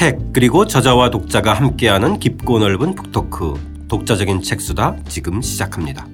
책 그리고 저자와 독자가 함께하는 깊고 넓은 북토크 독자적인 책수다 지금 시작합니다.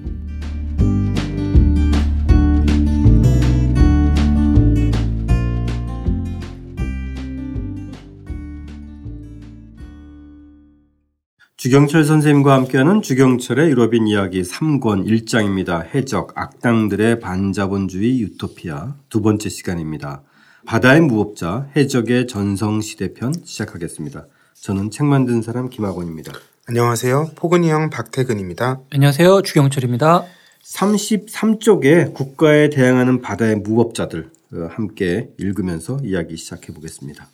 주경철 선생님과 함께하는 주경철의 유럽인 이야기 3권 1장입니다. 해적, 악당들의 반자본주의 유토피아 두 번째 시간입니다. 바다의 무법자, 해적의 전성시대편 시작하겠습니다. 저는 책 만든 사람 김학원입니다. 안녕하세요. 포근이 형 박태근입니다. 안녕하세요. 주경철입니다. 33쪽에 국가에 대항하는 바다의 무법자들 어, 함께 읽으면서 이야기 시작해 보겠습니다.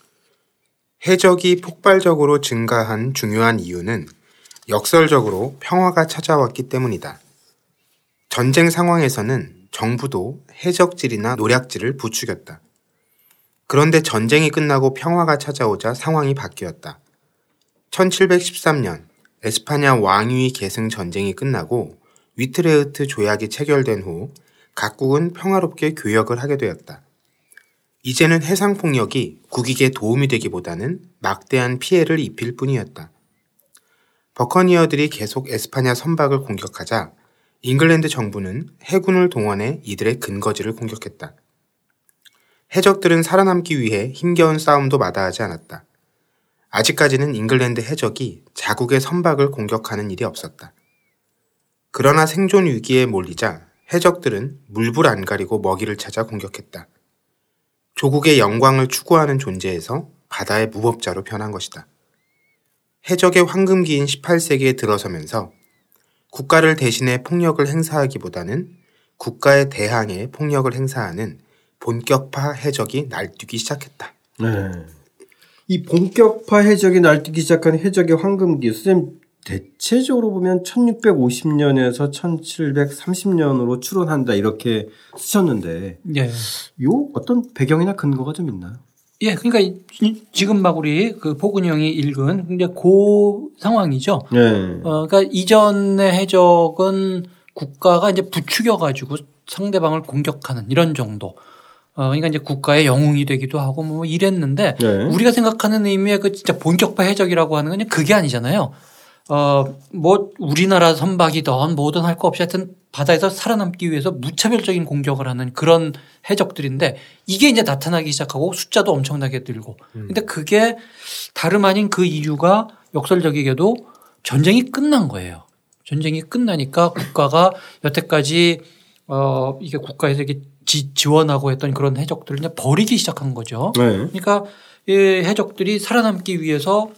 해적이 폭발적으로 증가한 중요한 이유는 역설적으로 평화가 찾아왔기 때문이다. 전쟁 상황에서는 정부도 해적질이나 노략질을 부추겼다. 그런데 전쟁이 끝나고 평화가 찾아오자 상황이 바뀌었다. 1713년 에스파냐 왕위 계승 전쟁이 끝나고 위트레흐트 조약이 체결된 후 각국은 평화롭게 교역을 하게 되었다. 이제는 해상폭력이 국익에 도움이 되기보다는 막대한 피해를 입힐 뿐이었다. 버커니어들이 계속 에스파냐 선박을 공격하자 잉글랜드 정부는 해군을 동원해 이들의 근거지를 공격했다. 해적들은 살아남기 위해 힘겨운 싸움도 마다하지 않았다. 아직까지는 잉글랜드 해적이 자국의 선박을 공격하는 일이 없었다. 그러나 생존 위기에 몰리자 해적들은 물불 안 가리고 먹이를 찾아 공격했다. 조국의 영광을 추구하는 존재에서 바다의 무법자로 변한 것이다. 해적의 황금기인 18세기에 들어서면서 국가를 대신해 폭력을 행사하기보다는 국가에 대항해 폭력을 행사하는 본격파 해적이 날뛰기 시작했다. 네. 이 본격파 해적이 날뛰기 시작한 해적의 황금기, 선생님 대체적으로 보면 1650년에서 1730년으로 추론한다 이렇게 쓰셨는데 예. 요 어떤 배경이나 근거가 좀 있나요? 예, 그러니까 지금 막 우리 그 포근 형이 읽은 이제 고 상황이죠. 네. 어, 그러니까 이전의 해적은 국가가 이제 부추겨 가지고 상대방을 공격하는 이런 정도. 어, 그러니까 이제 국가의 영웅이 되기도 하고 뭐 이랬는데 네. 우리가 생각하는 의미의 그 진짜 본격파 해적이라고 하는 건 그게 아니잖아요. 어, 뭐 우리나라 선박이던 뭐든 할 거 없이 하여튼 바다에서 살아남기 위해서 무차별적인 공격을 하는 그런 해적들인데 이게 이제 나타나기 시작하고 숫자도 엄청나게 늘고 음. 근데 그게 다름 아닌 그 이유가 역설적이게도 전쟁이 끝난 거예요. 전쟁이 끝나니까 국가가 여태까지 어, 이게 국가에서 이게 지, 지원하고 했던 그런 해적들을 이제 버리기 시작한 거죠. 네. 그러니까 이 해적들이 살아남기 위해서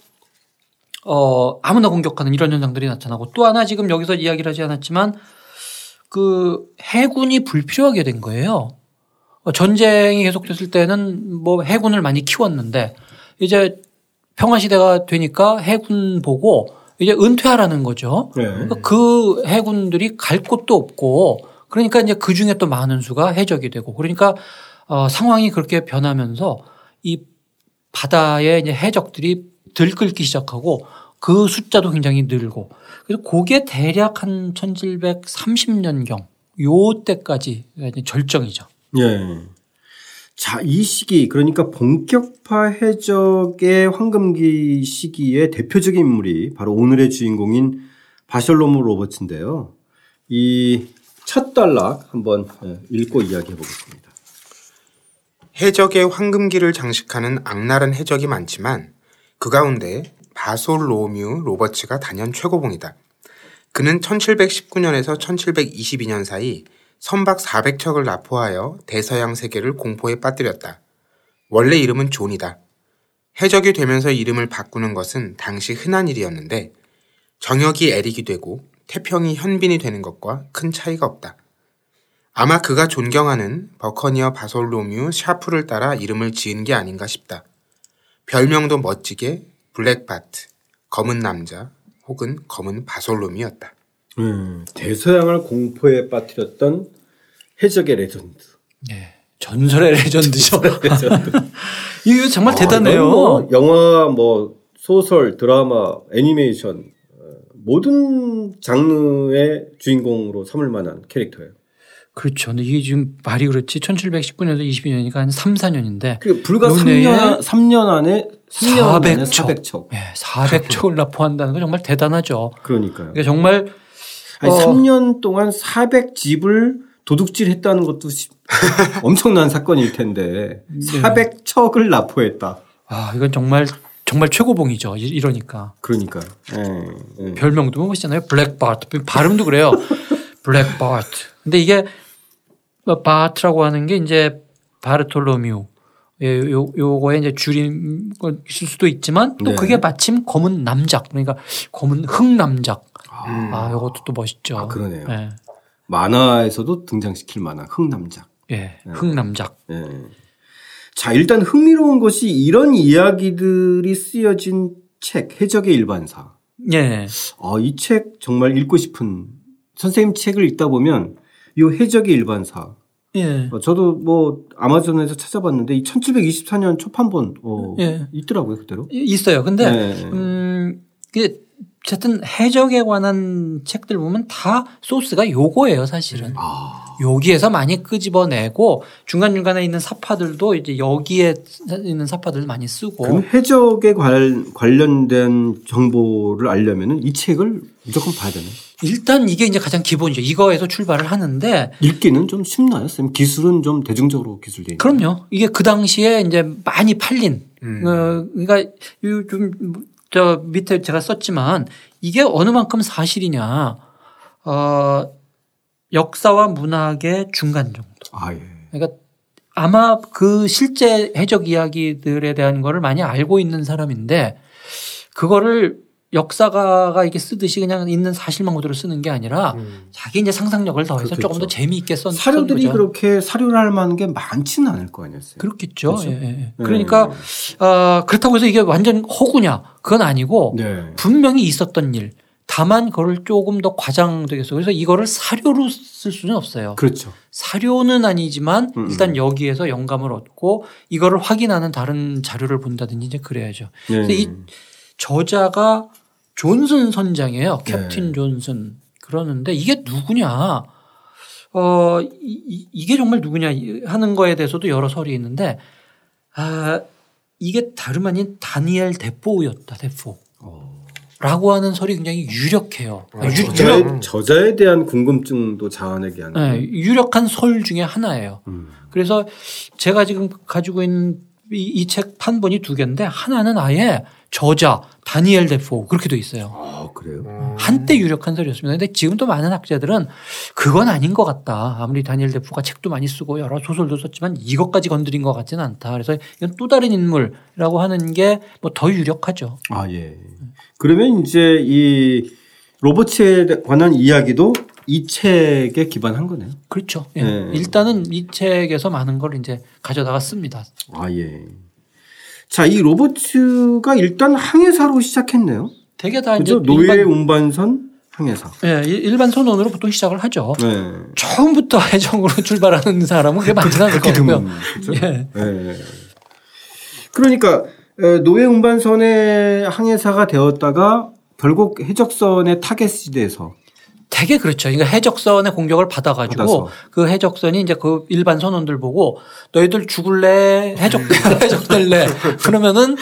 어, 아무나 공격하는 이런 현상들이 나타나고 또 하나 지금 여기서 이야기를 하지 않았지만 그 해군이 불필요하게 된 거예요. 어, 전쟁이 계속됐을 때는 뭐 해군을 많이 키웠는데 이제 평화 시대가 되니까 해군 보고 이제 은퇴하라는 거죠. 네. 그러니까 그 해군들이 갈 곳도 없고 그러니까 이제 그 중에 또 많은 수가 해적이 되고 그러니까 어, 상황이 그렇게 변하면서 이 바다에 이제 해적들이 들끓기 시작하고 그 숫자도 굉장히 늘고 그래서 그게 대략 한 1730년경 요 때까지 절정이죠. 예. 자, 이 시기 그러니까 본격파 해적의 황금기 시기의 대표적인 인물이 바로 오늘의 주인공인 바셜로무 로버츠인데요. 이 첫 단락 한번 예, 읽고 이야기해 보겠습니다. 해적의 황금기를 장식하는 악랄한 해적이 많지만 그 가운데 바솔로뮤 로버츠가 단연 최고봉이다. 그는 1719년에서 1722년 사이 선박 400척을 납포하여 대서양 세계를 공포에 빠뜨렸다. 원래 이름은 존이다. 해적이 되면서 이름을 바꾸는 것은 당시 흔한 일이었는데 정역이 에릭이 되고 태평이 현빈이 되는 것과 큰 차이가 없다. 아마 그가 존경하는 버커니어 바솔로뮤 샤프를 따라 이름을 지은 게 아닌가 싶다. 별명도 멋지게 블랙바트, 검은 남자 혹은 검은 바솔로뮤였다. 음, 대서양을 공포에 빠뜨렸던 해적의 레전드. 네. 전설의 레전드죠. 레전드. 이거 정말 아, 대단해요. 뭐 영화, 뭐 소설, 드라마, 애니메이션 어, 모든 장르의 주인공으로 삼을 만한 캐릭터예요. 그렇죠. 근데 이게 지금 말이 그렇지 1719년에서 22년이니까 한 3, 4년인데. 그 불과 3년, 3년 안에 3년 400척. 안에 400척. 네, 400척을 납포한다는 건 정말 대단하죠. 그러니까요. 그러니까 정말 아니, 어. 3년 동안 400집을 도둑질 했다는 것도 엄청난 사건일 텐데 네. 400척을 납포했다. 아, 이건 정말 정말 최고봉이죠. 이러니까. 그러니까. 네, 네. 별명도 멋있잖아요. 블랙바트. 발음도 그래요. 블랙바트. 근데 이게 뭐 바트라고 하는 게 이제 바르톨로뮤. 예, 요, 요거에 이제 줄임 있을 수도 있지만 또 네. 그게 마침 검은 남작. 그러니까 검은 흑남작. 아, 아 요것도 또 멋있죠. 아, 그러네요. 네. 만화에서도 등장시킬 만한 흑남작. 예, 네. 흑남작. 예. 자, 일단 흥미로운 것이 이런 이야기들이 쓰여진 책, 해적의 일반사. 예. 아, 이 책 정말 읽고 싶은 선생님 책을 읽다 보면 이 해적의 일반사. 예. 어, 저도 뭐 아마존에서 찾아봤는데 이 1724년 초판본 어, 예. 있더라고요, 그대로. 있어요. 근데 네. 음, 그 어쨌든 해적에 관한 책들 보면 다 소스가 요거예요, 사실은. 아. 여기에서 많이 끄집어내고 중간중간에 있는 사파들도 이제 여기에 있는 사파들을 많이 쓰고. 그럼 해적에 관, 관련된 정보를 알려면은 이 책을 무조건 봐야 되네. 일단 이게 이제 가장 기본이죠. 이거에서 출발을 하는데 읽기는 좀 쉽나요? 쌤 기술은 좀 대중적으로 기술돼 그럼요. 이게 그 당시에 이제 많이 팔린 음. 어, 그러니까 좀 저 밑에 제가 썼지만 이게 어느 만큼 사실이냐. 어, 역사와 문학의 중간 정도. 아, 예. 그러니까 아마 그 실제 해적 이야기들에 대한 거를 많이 알고 있는 사람인데 그거를 역사가가 이렇게 쓰듯이 그냥 있는 사실만 그대로 쓰는 게 아니라 음. 자기 이제 상상력을 더해서 그렇겠죠. 조금 더 재미있게 썼 사료들이 그렇게 사료를 할 만한 게 많지는 않을 거 아니었어요. 그렇겠죠. 그렇죠? 예, 예. 네. 그러니까 어, 그렇다고 해서 이게 완전 허구냐 그건 아니고 네. 분명히 있었던 일. 다만 그걸 조금 더 과장되겠어. 그래서 이거를 사료로 쓸 수는 없어요. 그렇죠. 사료는 아니지만 음, 음. 일단 여기에서 영감을 얻고 이거를 확인하는 다른 자료를 본다든지 이제 그래야죠. 네. 그래서 이 저자가 존슨 선장이에요. 캡틴 네. 존슨. 그러는데 이게 누구냐. 어, 이, 이게 정말 누구냐 하는 거에 대해서도 여러 설이 있는데, 아, 이게 다름 아닌 다니엘 데포였다, 데포. 어. 라고 하는 설이 굉장히 유력해요. 아, 저자에, 유력, 저자 에 대한 궁금증도 자아내게 하는. 네, 유력한 설 중에 하나예요. 음. 그래서 제가 지금 가지고 있는 이 책 판본이 두 개인데 하나는 아예 저자 다니엘 데포 그렇게 돼 있어요. 아, 그래요? 음. 한때 유력한 설이었습니다. 근데 지금 또 많은 학자들은 그건 아닌 것 같다. 아무리 다니엘 데포가 책도 많이 쓰고 여러 소설도 썼지만 이것까지 건드린 것 같지는 않다. 그래서 이건 또 다른 인물이라고 하는 게 뭐 더 유력하죠. 아, 예. 그러면 이제 이 로버츠에 관한 이야기도 이 책에 기반한 거네요. 그렇죠. 예. 네. 일단은 이 책에서 많은 걸 이제 가져다가 씁니다. 아, 예. 자, 이 로버츠가 일단 항해사로 시작했네요. 되게 다 그죠? 이제 노예 운반선 항해사. 네, 일반 선원으로 보통 시작을 하죠. 네. 처음부터 해적으로 출발하는 사람은 그게 많지 않을 거고요. 예. 네. 그러니까 노예 운반선의 항해사가 되었다가 결국 해적선의 타겟이 돼서 되게 그렇죠. 그러니까 해적선의 공격을 받아가지고 받아서. 그 해적선이 이제 그 일반 선원들 보고 너희들 죽을래 해적 해적될래 그러면은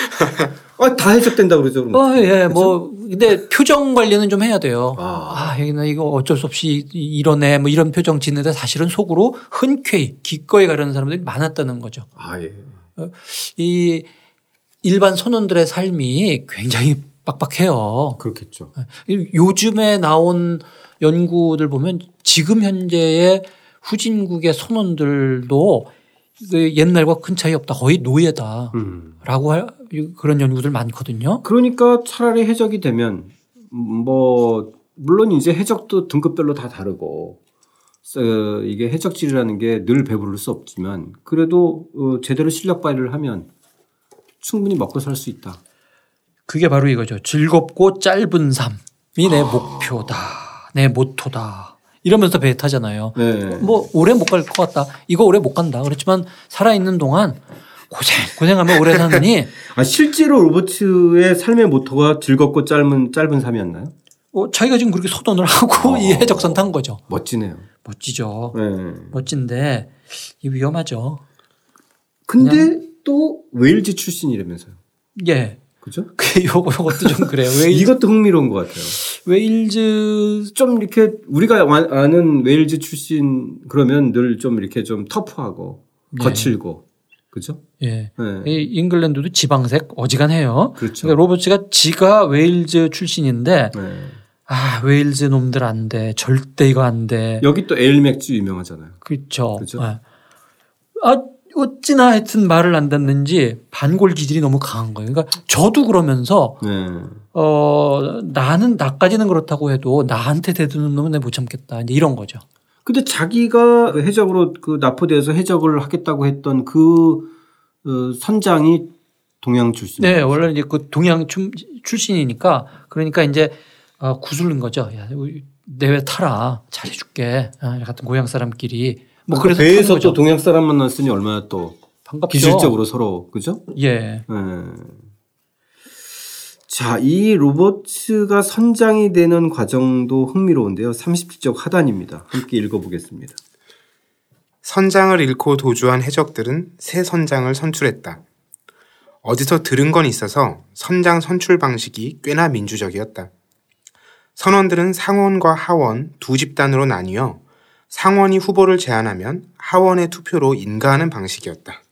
아, 다 해적된다 그러죠. 어, 예, 뭐 근데 표정 관리는 좀 해야 돼요. 아, 아 이거 어쩔 수 없이 이러네 뭐 이런 표정 짓는데 사실은 속으로 흔쾌히 기꺼이 가려는 사람들이 많았다는 거죠. 아 예. 어, 이 일반 선원들의 삶이 굉장히 빡빡해요. 그렇겠죠. 요즘에 나온 연구들 보면 지금 현재의 후진국의 선원들도 그 옛날과 큰 차이 없다. 거의 노예다. 음. 라고 할 그런 연구들 많거든요. 그러니까 차라리 해적이 되면 뭐 물론 이제 해적도 등급별로 다 다르고 어, 이게 해적질이라는 게 늘 배부를 수 없지만 그래도 어, 제대로 실력 발휘를 하면 충분히 먹고 살 수 있다. 그게 바로 이거죠. 즐겁고 짧은 삶이 내 아. 목표다. 내 모토다. 이러면서 배 타잖아요. 네. 뭐 오래 못 갈 것 같다. 이거 오래 못 간다. 그렇지만 살아 있는 동안 고생 고생하면 오래 사느니. 아 실제로 로버츠의 삶의 모토가 즐겁고 짧은 짧은 삶이었나요? 어, 자기가 지금 그렇게 소돈을 하고 어. 이 해적선 탄 거죠. 멋지네요. 멋지죠. 네. 멋진데 이 위험하죠. 근데 또 웨일즈 출신이라면서요. 예. 그죠? 그 요거 요것도 좀 그래요. 웨일즈. 이것도 흥미로운 것 같아요. 웨일즈 좀 이렇게 우리가 아는 웨일즈 출신 그러면 늘 좀 이렇게 좀 터프하고 네. 거칠고 그죠? 예. 네. 이 잉글랜드도 지방색 어지간해요. 그렇죠. 그러니까 로버츠가 지가 웨일즈 출신인데 네. 아 웨일즈 놈들 안 돼. 절대 이거 안 돼. 여기 또 에일 맥주 유명하잖아요. 그렇죠. 그죠? 네. 아 어찌나 하여튼 말을 안 듣는지 반골 기질이 너무 강한 거예요. 그러니까 저도 그러면서 네. 어 나는 나까지는 그렇다고 해도 나한테 대드는 놈은 내가 못 참겠다. 이제 이런 거죠. 근데 자기가 해적으로 그 납포돼서 해적을 하겠다고 했던 그 어, 선장이 동양 출신. 네, 원래 이제 그 동양 출신이니까 그러니까 이제 어, 구슬른 거죠. 야, 내외 타라. 잘해줄게. 아, 같은 고향 사람끼리. 뭐 그래서 배에서 또 동양 사람 만났으니 얼마나 또 반갑죠. 기술적으로 서로 그죠? 예. 네. 자, 이 로버츠가 선장이 되는 과정도 흥미로운데요. 37쪽 하단입니다. 함께 읽어보겠습니다. 선장을 잃고 도주한 해적들은 새 선장을 선출했다. 어디서 들은 건 있어서 선장 선출 방식이 꽤나 민주적이었다. 선원들은 상원과 하원 두 집단으로 나뉘어 상원이 후보를 제안하면 하원의 투표로 인가하는 방식이었다.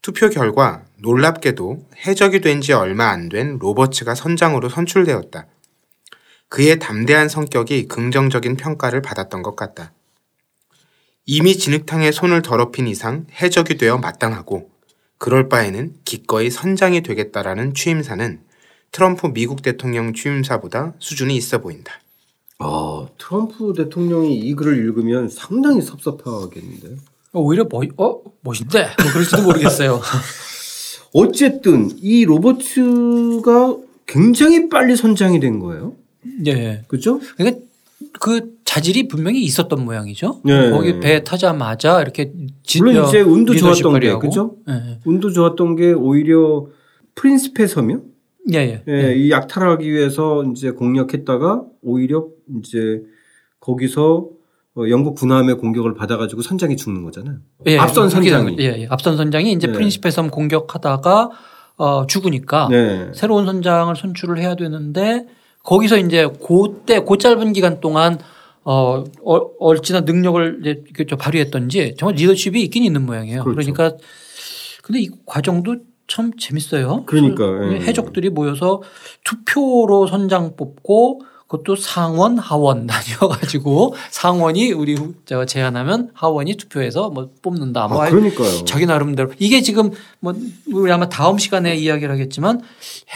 투표 결과 놀랍게도 해적이 된 지 얼마 안 된 로버츠가 선장으로 선출되었다. 그의 담대한 성격이 긍정적인 평가를 받았던 것 같다. 이미 진흙탕에 손을 더럽힌 이상 해적이 되어 마땅하고 그럴 바에는 기꺼이 선장이 되겠다라는 취임사는 트럼프 미국 대통령 취임사보다 수준이 있어 보인다. 아, 트럼프 대통령이 이 글을 읽으면 상당히 섭섭하겠는데요. 어, 오히려 멋, 어, 멋있대. 뭐 그럴지도 모르겠어요. 어쨌든 이 로버츠가 굉장히 빨리 선장이 된 거예요. 네. 그죠? 그러니까 그 자질이 분명히 있었던 모양이죠. 네. 거기 배 타자마자 이렇게 물론 이제 운도 좋았던 게 그죠? 네. 운도 좋았던 게 오히려 프린스페 서면 예, 예. 예, 예. 이 약탈하기 위해서 이제 공략했다가 오히려 이제 거기서 어, 영국 군함의 공격을 받아가지고 선장이 죽는 거잖아요. 예, 앞선 선장이. 예, 예. 앞선 선장이 이제 네. 프린시페 섬 공격하다가 어, 죽으니까 네. 새로운 선장을 선출을 해야 되는데 거기서 이제 그때 그 짧은 기간 동안 어, 어 얼지나 능력을 이제 발휘했던지 정말 리더십이 있긴 있는 모양이에요. 그렇죠. 그러니까 근데 이 과정도 참 재밌어요. 그러니까 예. 해적들이 모여서 투표로 선장 뽑고 그것도 상원 하원 나뉘어가지고 상원이 우리 제가 제안하면 하원이 투표해서 뭐 뽑는다. 뭐 아, 그러니까요. 자기 나름대로 이게 지금 뭐 우리 아마 다음 시간에 이야기를 하겠지만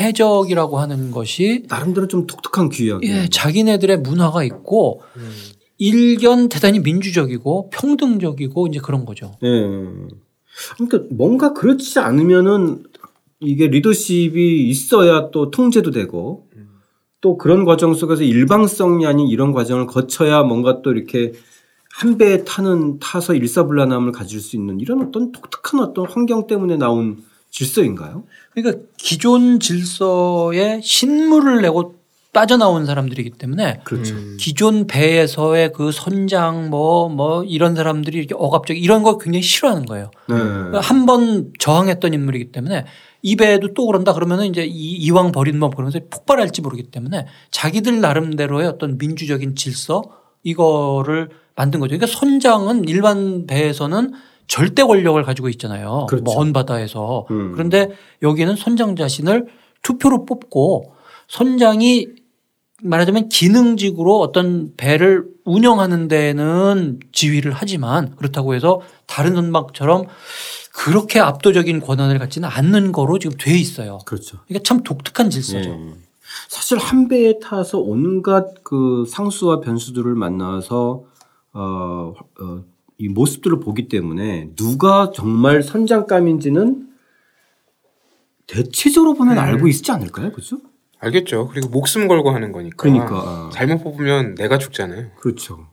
해적이라고 하는 것이 나름대로 좀 독특한 귀약. 예, 자기네들의 문화가 있고 음. 일견 대단히 민주적이고 평등적이고 이제 그런 거죠. 예. 그러니까 뭔가 그렇지 않으면은 이게 리더십이 있어야 또 통제도 되고 또 그런 과정 속에서 일방성이 아닌 이런 과정을 거쳐야 뭔가 또 이렇게 한 배에 타는 타서 일사불란함을 가질 수 있는 이런 어떤 독특한 어떤 환경 때문에 나온 질서인가요? 그러니까 기존 질서에 신물을 내고 빠져나온 사람들이기 때문에 그렇죠. 기존 배에서의 그 선장 뭐뭐 뭐 이런 사람들이 이렇게 억압적 이런 거 굉장히 싫어하는 거예요. 네. 한 번 저항했던 인물이기 때문에 이 배에도 또 그런다 그러면은 이제 이왕 버린 법 그러면서 폭발할지 모르기 때문에 자기들 나름대로의 어떤 민주적인 질서 이거를 만든 거죠. 그러니까 선장은 일반 배에서는 절대 권력을 가지고 있잖아요. 그렇죠. 먼 바다에서. 음. 그런데 여기는 선장 자신을 투표로 뽑고 선장이 말하자면 기능직으로 어떤 배를 운영하는 데는 지휘를 하지만 그렇다고 해서 다른 선박처럼 그렇게 압도적인 권한을 갖지는 않는 거로 지금 돼 있어요. 그렇죠. 그러니까 참 독특한 질서죠. 네. 사실 한 배에 타서 온갖 그 상수와 변수들을 만나서 어, 어, 이 모습들을 보기 때문에 누가 정말 선장감인지는 대체적으로 보면 네. 알고 있지 않을까요? 그렇죠? 알겠죠. 그리고 목숨 걸고 하는 거니까. 그러니까 잘못 뽑으면 내가 죽잖아요. 그렇죠.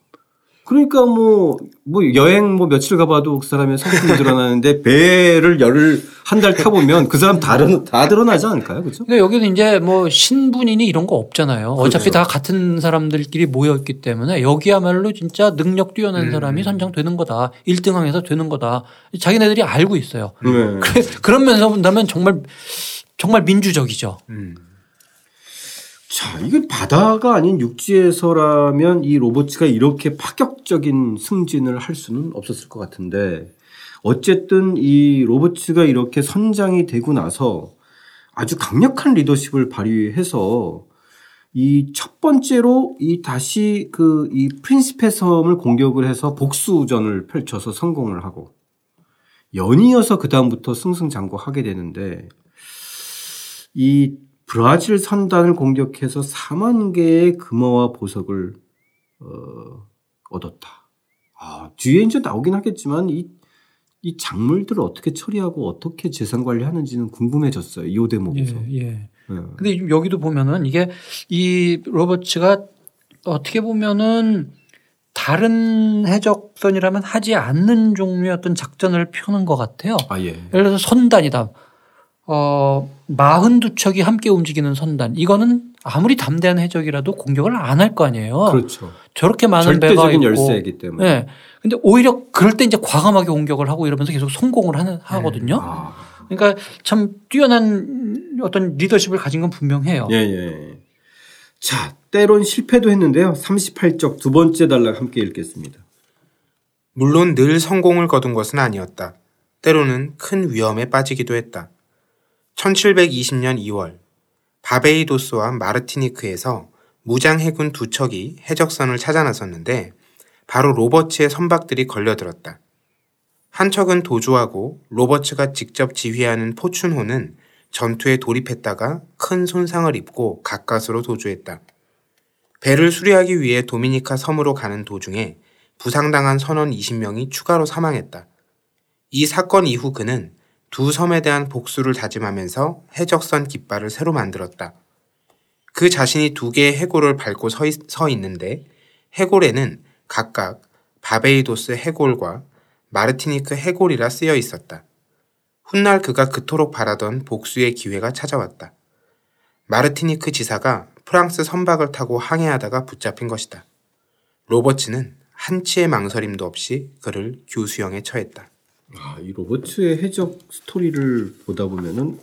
그러니까 뭐, 뭐 여행 뭐 며칠 가봐도 그 사람의 성품이 드러나는데 배를 열을 한 달 타보면 그 사람 다, 다 드러나지 않을까요? 그죠? 그러니까 여기는 이제 뭐 신분이니 이런 거 없잖아요. 그렇죠. 어차피 다 같은 사람들끼리 모여있기 때문에 여기야말로 진짜 능력 뛰어난 음. 사람이 선정되는 거다. 1등 항에서 되는 거다. 자기네들이 알고 있어요. 네. 그래, 그런 면에서 본다면 정말 정말 민주적이죠. 음. 자, 이게 바다가 아닌 육지에서라면 이 로봇가 이렇게 파격적인 승진을 할 수는 없었을 것 같은데 어쨌든 이 로봇가 이렇게 선장이 되고 나서 아주 강력한 리더십을 발휘해서 이 첫 번째로 이 다시 그 이 프린스페 섬을 공격을 해서 복수전을 펼쳐서 성공을 하고 연이어서 그다음부터 승승장구하게 되는데 이 브라질 선단을 공격해서 4만 개의 금화와 보석을 어, 얻었다. 아, 뒤에 이제 나오긴 하겠지만 이, 이 작물들을 어떻게 처리하고 어떻게 재산 관리하는지는 궁금해졌어요. 이 대목에서. 예, 예. 예. 근데 여기도 보면은 이게 이 로버츠가 어떻게 보면은 다른 해적선이라면 하지 않는 종류의 어떤 작전을 펴는 것 같아요. 아, 예. 예를 들어서 선단이다. 어, 42척이 함께 움직이는 선단. 이거는 아무리 담대한 해적이라도 공격을 안 할 거 아니에요. 그렇죠. 저렇게 많은 배가 있고. 열쇠이기 때문에. 네. 근데 오히려 그럴 때 이제 과감하게 공격을 하고 이러면서 계속 성공을 하는, 하거든요. 네. 아. 그러니까 참 뛰어난 어떤 리더십을 가진 건 분명해요. 예, 예. 자, 때론 실패도 했는데요. 38쪽 두 번째 단락 함께 읽겠습니다. 물론 늘 성공을 거둔 것은 아니었다. 때로는 큰 위험에 빠지기도 했다. 1720년 2월 바베이도스와 마르티니크에서 무장 해군 두 척이 해적선을 찾아 나섰는데 바로 로버츠의 선박들이 걸려들었다. 한 척은 도주하고 로버츠가 직접 지휘하는 포춘호는 전투에 돌입했다가 큰 손상을 입고 가까스로 도주했다. 배를 수리하기 위해 도미니카 섬으로 가는 도중에 부상당한 선원 20명이 추가로 사망했다. 이 사건 이후 그는 두 섬에 대한 복수를 다짐하면서 해적선 깃발을 새로 만들었다. 그 자신이 두 개의 해골을 밟고 서, 있, 서 있는데 해골에는 각각 바베이도스 해골과 마르티니크 해골이라 쓰여 있었다. 훗날 그가 그토록 바라던 복수의 기회가 찾아왔다. 마르티니크 지사가 프랑스 선박을 타고 항해하다가 붙잡힌 것이다. 로버츠는 한치의 망설임도 없이 그를 교수형에 처했다. 아, 이 로버트의 해적 스토리를 보다 보면은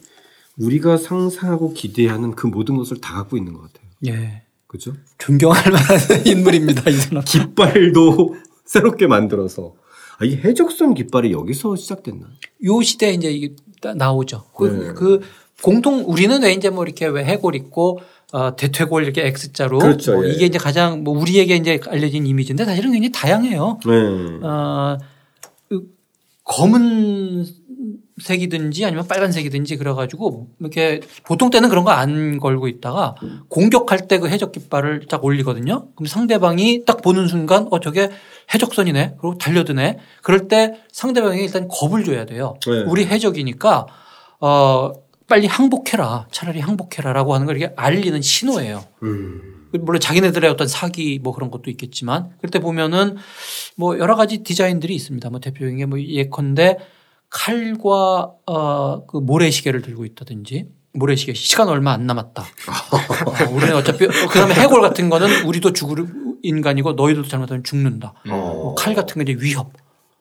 우리가 상상하고 기대하는 그 모든 것을 다 갖고 있는 것 같아요. 예. 그죠? 존경할 만한 인물입니다, 이 사람. 깃발도 새롭게 만들어서. 아, 이 해적선 깃발이 여기서 시작됐나? 요 시대에 이제 이게 나오죠. 그, 네. 그 공통, 우리는 왜 이제 뭐 이렇게 왜 해골 있고 어, 대퇴골 이렇게 X자로. 그렇죠. 뭐 예. 이게 이제 가장 뭐 우리에게 이제 알려진 이미지인데 사실은 굉장히 다양해요. 네. 어, 검은 색이든지 아니면 빨간색이든지 그래가지고 이렇게 보통 때는 그런 거 안 걸고 있다가 공격할 때 그 해적 깃발을 딱 올리거든요. 그럼 상대방이 딱 보는 순간 어 저게 해적선이네. 그리고 달려드네. 그럴 때 상대방이 일단 겁을 줘야 돼요. 네. 우리 해적이니까 어 빨리 항복해라. 차라리 항복해라라고 하는 걸 이렇게 알리는 신호예요. 음. 물론 자기네들의 어떤 사기 뭐 그런 것도 있겠지만 그럴 때 보면은 뭐 여러 가지 디자인들이 있습니다. 뭐 대표적인 게 뭐 예컨대 칼과 어그 모래시계를 들고 있다든지 모래시계 시간 얼마 안 남았다. 어, 우리는 어차피 그다음에 해골 같은 거는 우리도 죽을 인간이고 너희도 잘못하면 죽는다. 어. 뭐 칼 같은 게 이제 위협.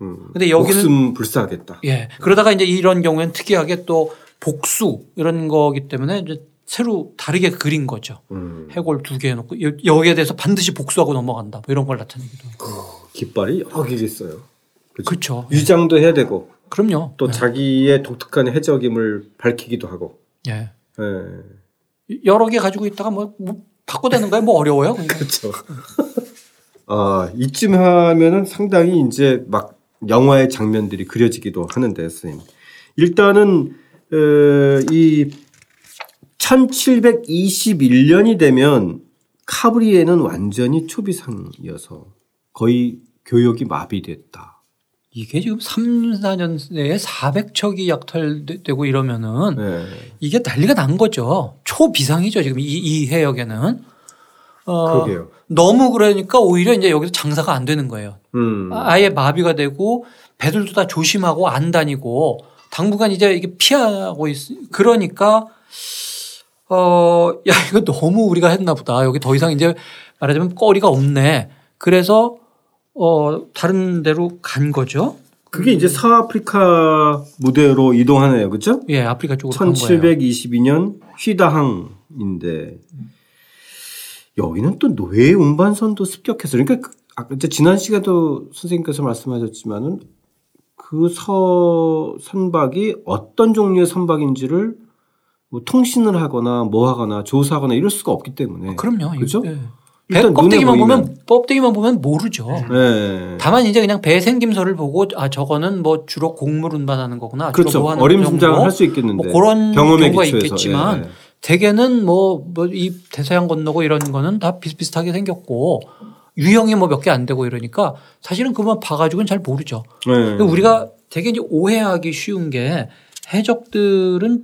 음. 근데 여기는 불사하겠다. 예. 그러다가 이제 이런 경우에는 특이하게 또 복수 이런 거기 때문에 이제 새로 다르게 그린 거죠. 음. 해골 두 개 해놓고 여기에 대해서 반드시 복수하고 넘어간다. 뭐 이런 걸 나타내기도 하고. 어, 깃발이 여러 개 있어요. 그렇죠. 위장도 해야 되고. 그럼요. 또 네. 자기의 독특한 해적임을 밝히기도 하고. 예. 네. 여러 개 가지고 있다가 뭐, 뭐 바꿔대는 거야 뭐 어려워요. 그렇죠. 아 이쯤 하면은 상당히 이제 막 영화의 장면들이 그려지기도 하는데 선생님. 일단은 어, 이 1721년이 되면 카브리에는 완전히 초비상이어서 거의 교역이 마비됐다. 이게 지금 3, 4년 내에 400척이 약탈되고 이러면은 네. 이게 난리가 난 거죠. 초비상이죠. 지금 이, 이 해역에는. 어, 그러게요. 너무 그러니까 오히려 이제 여기서 장사가 안 되는 거예요. 음. 아예 마비가 되고 배들도 다 조심하고 안 다니고 당분간 이제 이게 피하고 있, 그러니까 어, 야, 이거 너무 우리가 했나 보다. 여기 더 이상 이제 말하자면 거리가 없네. 그래서 어, 다른 데로 간 거죠. 그게 이제 서아프리카 무대로 이동하네요. 그죠? 예, 아프리카 쪽으로 1722년 휘다항인데 여기는 또 노예 운반선도 습격해서 그러니까 그, 아까 지난 시간에도 선생님께서 말씀하셨지만은 그 서 선박이 어떤 종류의 선박인지를 뭐 통신을 하거나 뭐 하거나 조사하거나 이럴 수가 없기 때문에. 아, 그럼요. 그죠? 예. 배 껍데기만 보면 껍데기만 보면 모르죠. 네. 다만 이제 그냥 배 생김서를 보고 아 저거는 뭐 주로 곡물 운반하는 거구나. 그렇죠. 뭐 어림짐작을 할 수 있겠는데. 뭐 그런 경우가 기초에서. 있겠지만 네. 대개는 뭐 이 대서양 건너고 이런 거는 다 비슷비슷하게 생겼고 유형이 뭐 몇 개 안 되고 이러니까 사실은 그만 봐가지고는 잘 모르죠. 네. 우리가 되게 이제 오해하기 쉬운 게 해적들은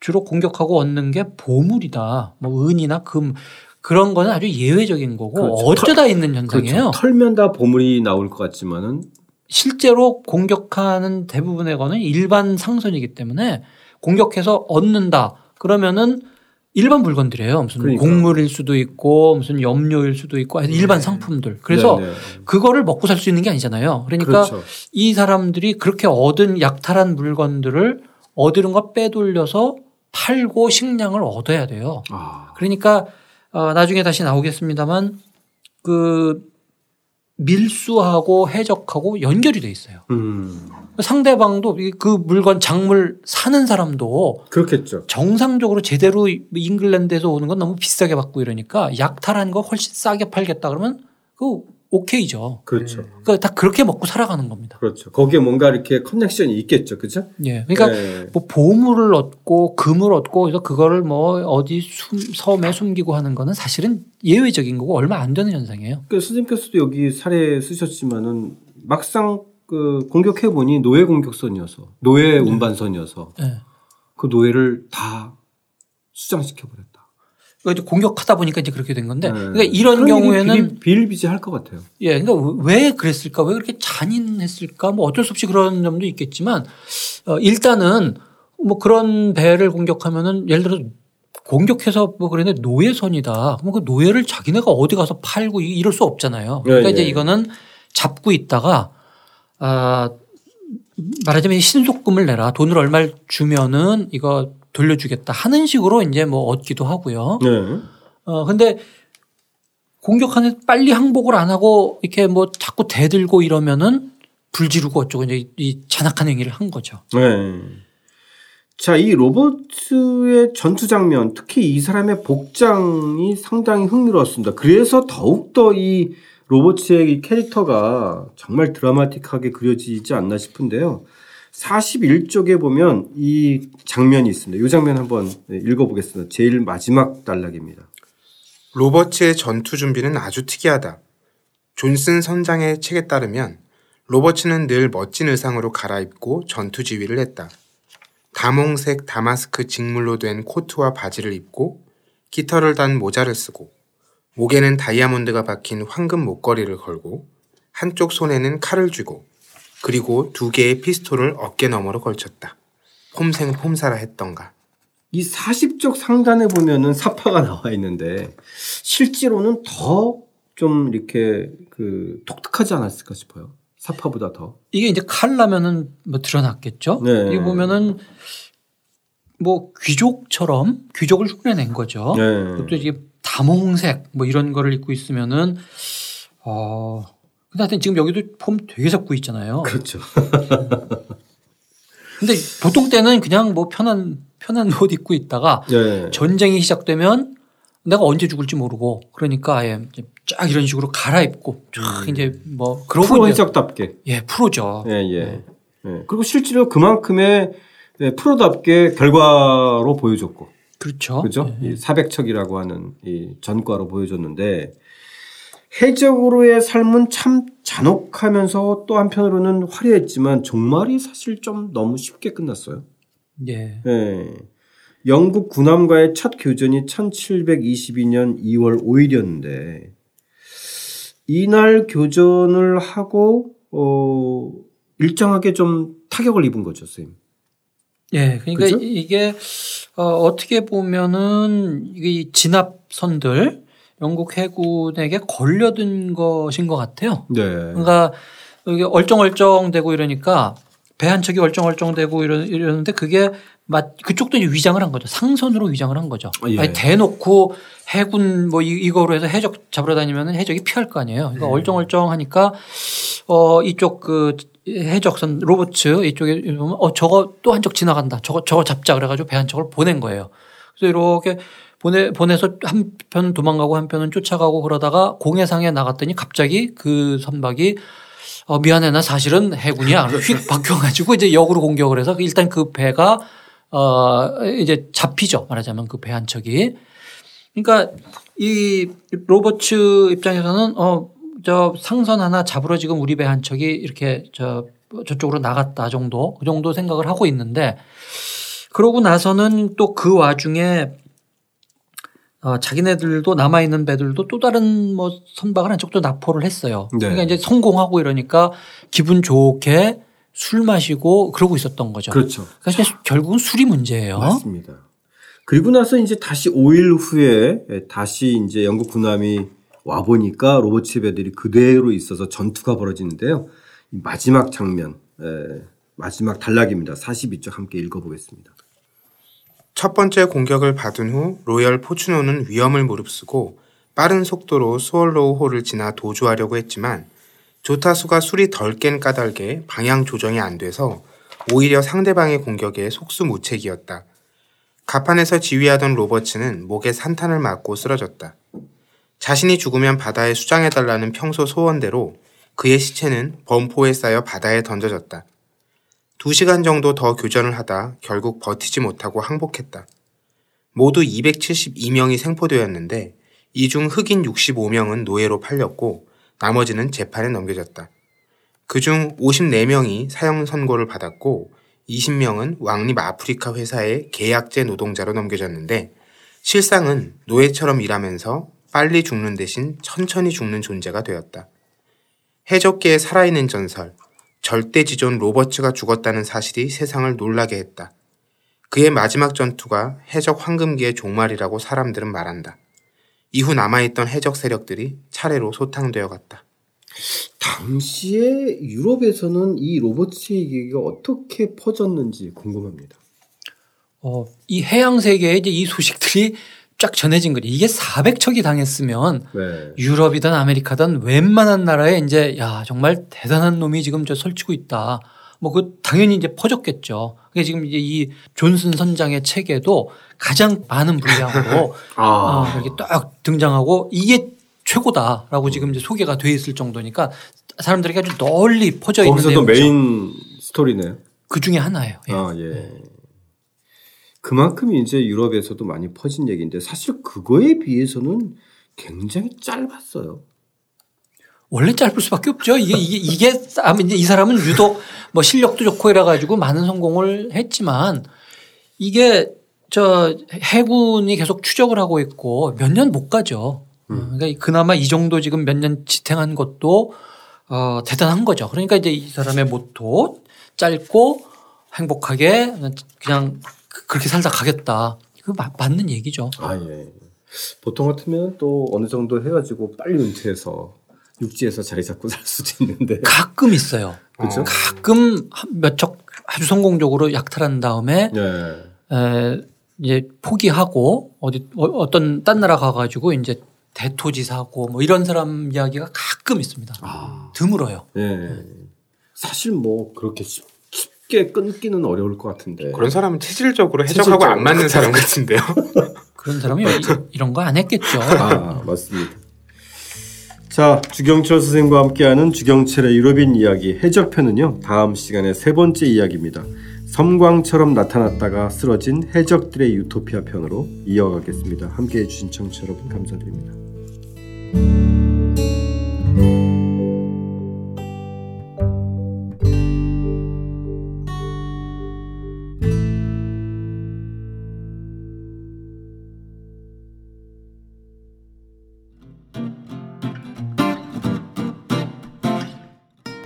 주로 공격하고 얻는 게 보물이다. 뭐 은이나 금 그런 거는 아주 예외적인 거고 그렇죠. 어쩌다 털, 있는 현상이에요. 그렇죠. 털면 다 보물이 나올 것 같지만은 실제로 공격하는 대부분의 거는 일반 상선이기 때문에 공격해서 얻는다. 그러면은 일반 물건들이에요. 무슨 그러니까. 곡물일 수도 있고 무슨 염료일 수도 있고 일반 네. 상품들. 그래서 네네. 네. 그거를 먹고 살 수 있는 게 아니잖아요. 그러니까 그렇죠. 이 사람들이 그렇게 얻은 약탈한 물건들을 얻은 거 빼돌려서 팔고 식량을 얻어야 돼요. 아. 그러니까 어, 나중에 다시 나오겠습니다만 그 밀수하고 해적하고 연결이 돼 있어요. 음. 상대방도 그 물건 작물 사는 사람도 그렇겠죠. 정상적으로 제대로 잉글랜드에서 오는 건 너무 비싸게 받고 이러니까 약탈한 거 훨씬 싸게 팔겠다 그러면 그 오케이죠. 그렇죠. 그러니까 다 그렇게 먹고 살아가는 겁니다. 그렇죠. 거기에 뭔가 이렇게 커넥션이 있겠죠. 그죠? 예. 그러니까 네. 뭐 보물을 얻고 금을 얻고 그래서 그거를 뭐 어디 숨, 섬에 숨기고 하는 거는 사실은 예외적인 거고 얼마 안 되는 현상이에요. 그 선생님께서도 여기 사례 쓰셨지만은 막상 그 공격해 보니 노예 공격선이어서 노예 네. 운반선이어서 네. 그 노예를 다 수장시켜 버렸다. 이제 공격하다 보니까 이제 그렇게 된 건데. 네. 그러니까 이런 경우에는 비일비재할 것 같아요. 예, 그러니까 왜 그랬을까? 왜 그렇게 잔인했을까? 뭐 어쩔 수 없이 그런 점도 있겠지만 어, 일단은 뭐 그런 배를 공격하면은 예를 들어 공격해서 뭐 그랬는데 노예선이다. 그럼 그 노예를 자기네가 어디 가서 팔고 이럴 수 없잖아요. 그러니까 네, 이제 네. 이거는 잡고 있다가 아 말하자면 신속금을 내라. 돈을 얼마를 주면은 이거 돌려주겠다 하는 식으로 이제 뭐 얻기도 하고요. 네. 어, 근데 공격하는 빨리 항복을 안 하고 이렇게 뭐 자꾸 대들고 이러면은 불 지르고 어쩌고 이제 이 잔악한 행위를 한 거죠. 네. 자, 이 로버트의 전투 장면, 특히 이 사람의 복장이 상당히 흥미로웠습니다. 그래서 더욱더 이 로버트의 이 캐릭터가 정말 드라마틱하게 그려지지 않나 싶은데요. 41쪽에 보면 이 장면이 있습니다. 이 장면 한번 읽어보겠습니다. 제일 마지막 단락입니다. 로버츠의 전투 준비는 아주 특이하다. 존슨 선장의 책에 따르면 로버츠는 늘 멋진 의상으로 갈아입고 전투 지휘를 했다. 다몽색 다마스크 직물로 된 코트와 바지를 입고 깃털을 단 모자를 쓰고 목에는 다이아몬드가 박힌 황금 목걸이를 걸고 한쪽 손에는 칼을 쥐고 그리고 두 개의 피스톨을 어깨 너머로 걸쳤다. 폼생 폼사라 했던가. 이 40쪽 상단에 보면은 사파가 나와 있는데 실제로는 더 좀 이렇게 그 독특하지 않았을까 싶어요. 사파보다 더. 이게 이제 칼라면은 뭐 드러났겠죠. 네. 이 보면은 뭐 귀족처럼 귀족을 흉내낸 거죠. 네. 그것도 이제 다몽색 뭐 이런 거를 입고 있으면은 어 근데 하여튼 지금 여기도 폼 되게 잡고 있잖아요. 그렇죠. 근데 보통 때는 그냥 뭐 편한 편한 옷 입고 있다가 네. 전쟁이 시작되면 내가 언제 죽을지 모르고 그러니까 아예 쫙 이런 식으로 갈아입고 쫙 음. 이제 뭐 그런 프로 해적답게 예 프로죠. 예 예. 네. 예. 그리고 실제로 그만큼의 네, 프로답게 결과로 보여줬고 그렇죠. 그죠? 네. 이 400척이라고 하는 이 전과로 보여줬는데 해적으로의 삶은 참 잔혹하면서 또 한편으로는 화려했지만 종말이 사실 좀 너무 쉽게 끝났어요. 예. 네. 영국 군함과의 첫 교전이 1722년 2월 5일이었는데 이날 교전을 하고 어 일정하게 좀 타격을 입은 거죠, 선생님. 예, 그러니까 그죠? 이게 어, 어떻게 보면은 이 진압선들 영국 해군에게 걸려든 것인 것 같아요. 네. 그러니까 이게 얼쩡얼쩡되고 이러니까 배 한 척이 얼쩡얼쩡되고 이러, 이러는데 그게 그쪽도 이제 위장을 한 거죠. 상선으로 위장을 한 거죠. 아, 예. 아니, 대놓고 해군 뭐 이 거로 해서 해적 잡으러 다니면 해적이 피할 거 아니에요. 그러니까 네. 얼쩡얼쩡하니까 어 이쪽 그 해적선 로버츠 이쪽에 보면 어 저거 또한쪽 지나간다. 저거 저거 잡자 그래가지고 배 한 척을 보낸 거예요. 그래서 이렇게 보내 보내서 한편 도망가고 한 편은 쫓아가고 그러다가 공해상에 나갔더니 갑자기 그 선박이 어 미안해 나 사실은 해군이야. 휙 바뀌어가지고 이제 역으로 공격을 해서 일단 그 배가 어 이제 잡히죠 말하자면 그 배 한 척이. 그러니까 이 로버츠 입장에서는 어 저 상선 하나 잡으러 지금 우리 배 한 척이 이렇게 저 저쪽으로 나갔다 정도 그 정도 생각을 하고 있는데 그러고 나서는 또 그 와중에 어, 자기네들도 남아있는 배들도 또 다른 뭐 선박을 한쪽도 납포를 했어요. 네. 그러니까 이제 성공하고 이러니까 기분 좋게 술 마시고 그러고 있었던 거죠. 그렇죠. 그러니까 결국은 술이 문제예요. 맞습니다. 그리고 나서 이제 다시 5일 후에 다시 이제 영국 군함이 와 보니까 로버츠 배들이 그대로 있어서 전투가 벌어지는데요. 마지막 장면, 에, 마지막 단락입니다. 42쪽 함께 읽어보겠습니다. 첫 번째 공격을 받은 후 로열 포추노는 위험을 무릅쓰고 빠른 속도로 스월로우호를 지나 도주하려고 했지만 조타수가 술이 덜 깬 까닭에 방향 조정이 안 돼서 오히려 상대방의 공격에 속수무책이었다. 가판에서 지휘하던 로버츠는 목에 산탄을 맞고 쓰러졌다. 자신이 죽으면 바다에 수장해달라는 평소 소원대로 그의 시체는 범포에 쌓여 바다에 던져졌다. 두 시간 정도 더 교전을 하다 결국 버티지 못하고 항복했다. 모두 272명이 생포되었는데 이 중 흑인 65명은 노예로 팔렸고 나머지는 재판에 넘겨졌다. 그 중 54명이 사형 선고를 받았고 20명은 왕립 아프리카 회사의 계약제 노동자로 넘겨졌는데 실상은 노예처럼 일하면서 빨리 죽는 대신 천천히 죽는 존재가 되었다. 해적계의 살아있는 전설, 절대 지존 로버츠가 죽었다는 사실이 세상을 놀라게 했다. 그의 마지막 전투가 해적 황금기의 종말이라고 사람들은 말한다. 이후 남아있던 해적 세력들이 차례로 소탕되어 갔다. 당시에 유럽에서는 이 로버츠 얘기가 어떻게 퍼졌는지 궁금합니다. 어, 이 해양 세계에 이제 이 소식들이 쫙 전해진 거지. 이게 400척이 당했으면 네. 유럽이든 아메리카든 웬만한 나라에 이제 야 정말 대단한 놈이 지금 저 설치고 있다. 뭐 그 당연히 이제 퍼졌겠죠. 그게 지금 이제 이 존슨 선장의 책에도 가장 많은 분량으로 아. 어, 이렇게 딱 등장하고 이게 최고다라고 지금 이제 소개가 돼 있을 정도니까 사람들에게 아주 널리 퍼져 있는 거기서도 메인 스토리네요. 그 중에 하나예요. 예. 아 예. 네. 그만큼 이제 유럽에서도 많이 퍼진 얘기인데 사실 그거에 비해서는 굉장히 짧았어요. 원래 짧을 수밖에 없죠. 이게 이게 이게 이제 이 사람은 유독 뭐 실력도 좋고 이래 가지고 많은 성공을 했지만 이게 저 해군이 계속 추적을 하고 있고 몇 년 못 가죠. 음. 그러니까 그나마 이 정도 지금 몇 년 지탱한 것도 어 대단한 거죠. 그러니까 이제 이 사람의 모토 짧고 행복하게 그냥 그렇게 살다 가겠다. 그 맞는 얘기죠. 아, 예. 보통 같으면 또 어느 정도 해가지고 빨리 은퇴해서 육지에서 자리 잡고 살 수도 있는데. 가끔 있어요. 그렇죠. 가끔 몇척 아주 성공적으로 약탈한 다음에 네. 에, 이제 포기하고 어디 어, 어떤 딴 나라 가가지고 이제 대토지사고 뭐 이런 사람 이야기가 가끔 있습니다. 아. 드물어요. 네. 사실 뭐 그렇게 쉽 게 끊기는 어려울 것 같은데. 그런 사람은 체질적으로 해적하고 체질적으로. 안 맞는 사람 같은데요. 그런 사람이 이런 거 안 했겠죠. 아, 맞습니다. 자, 주경철 선생과 함께하는 주경철의 유럽인 이야기 해적편은요. 다음 시간에 세 번째 이야기입니다. 섬광처럼 나타났다가 쓰러진 해적들의 유토피아 편으로 이어가겠습니다. 함께해 주신 청취 여러분 감사드립니다.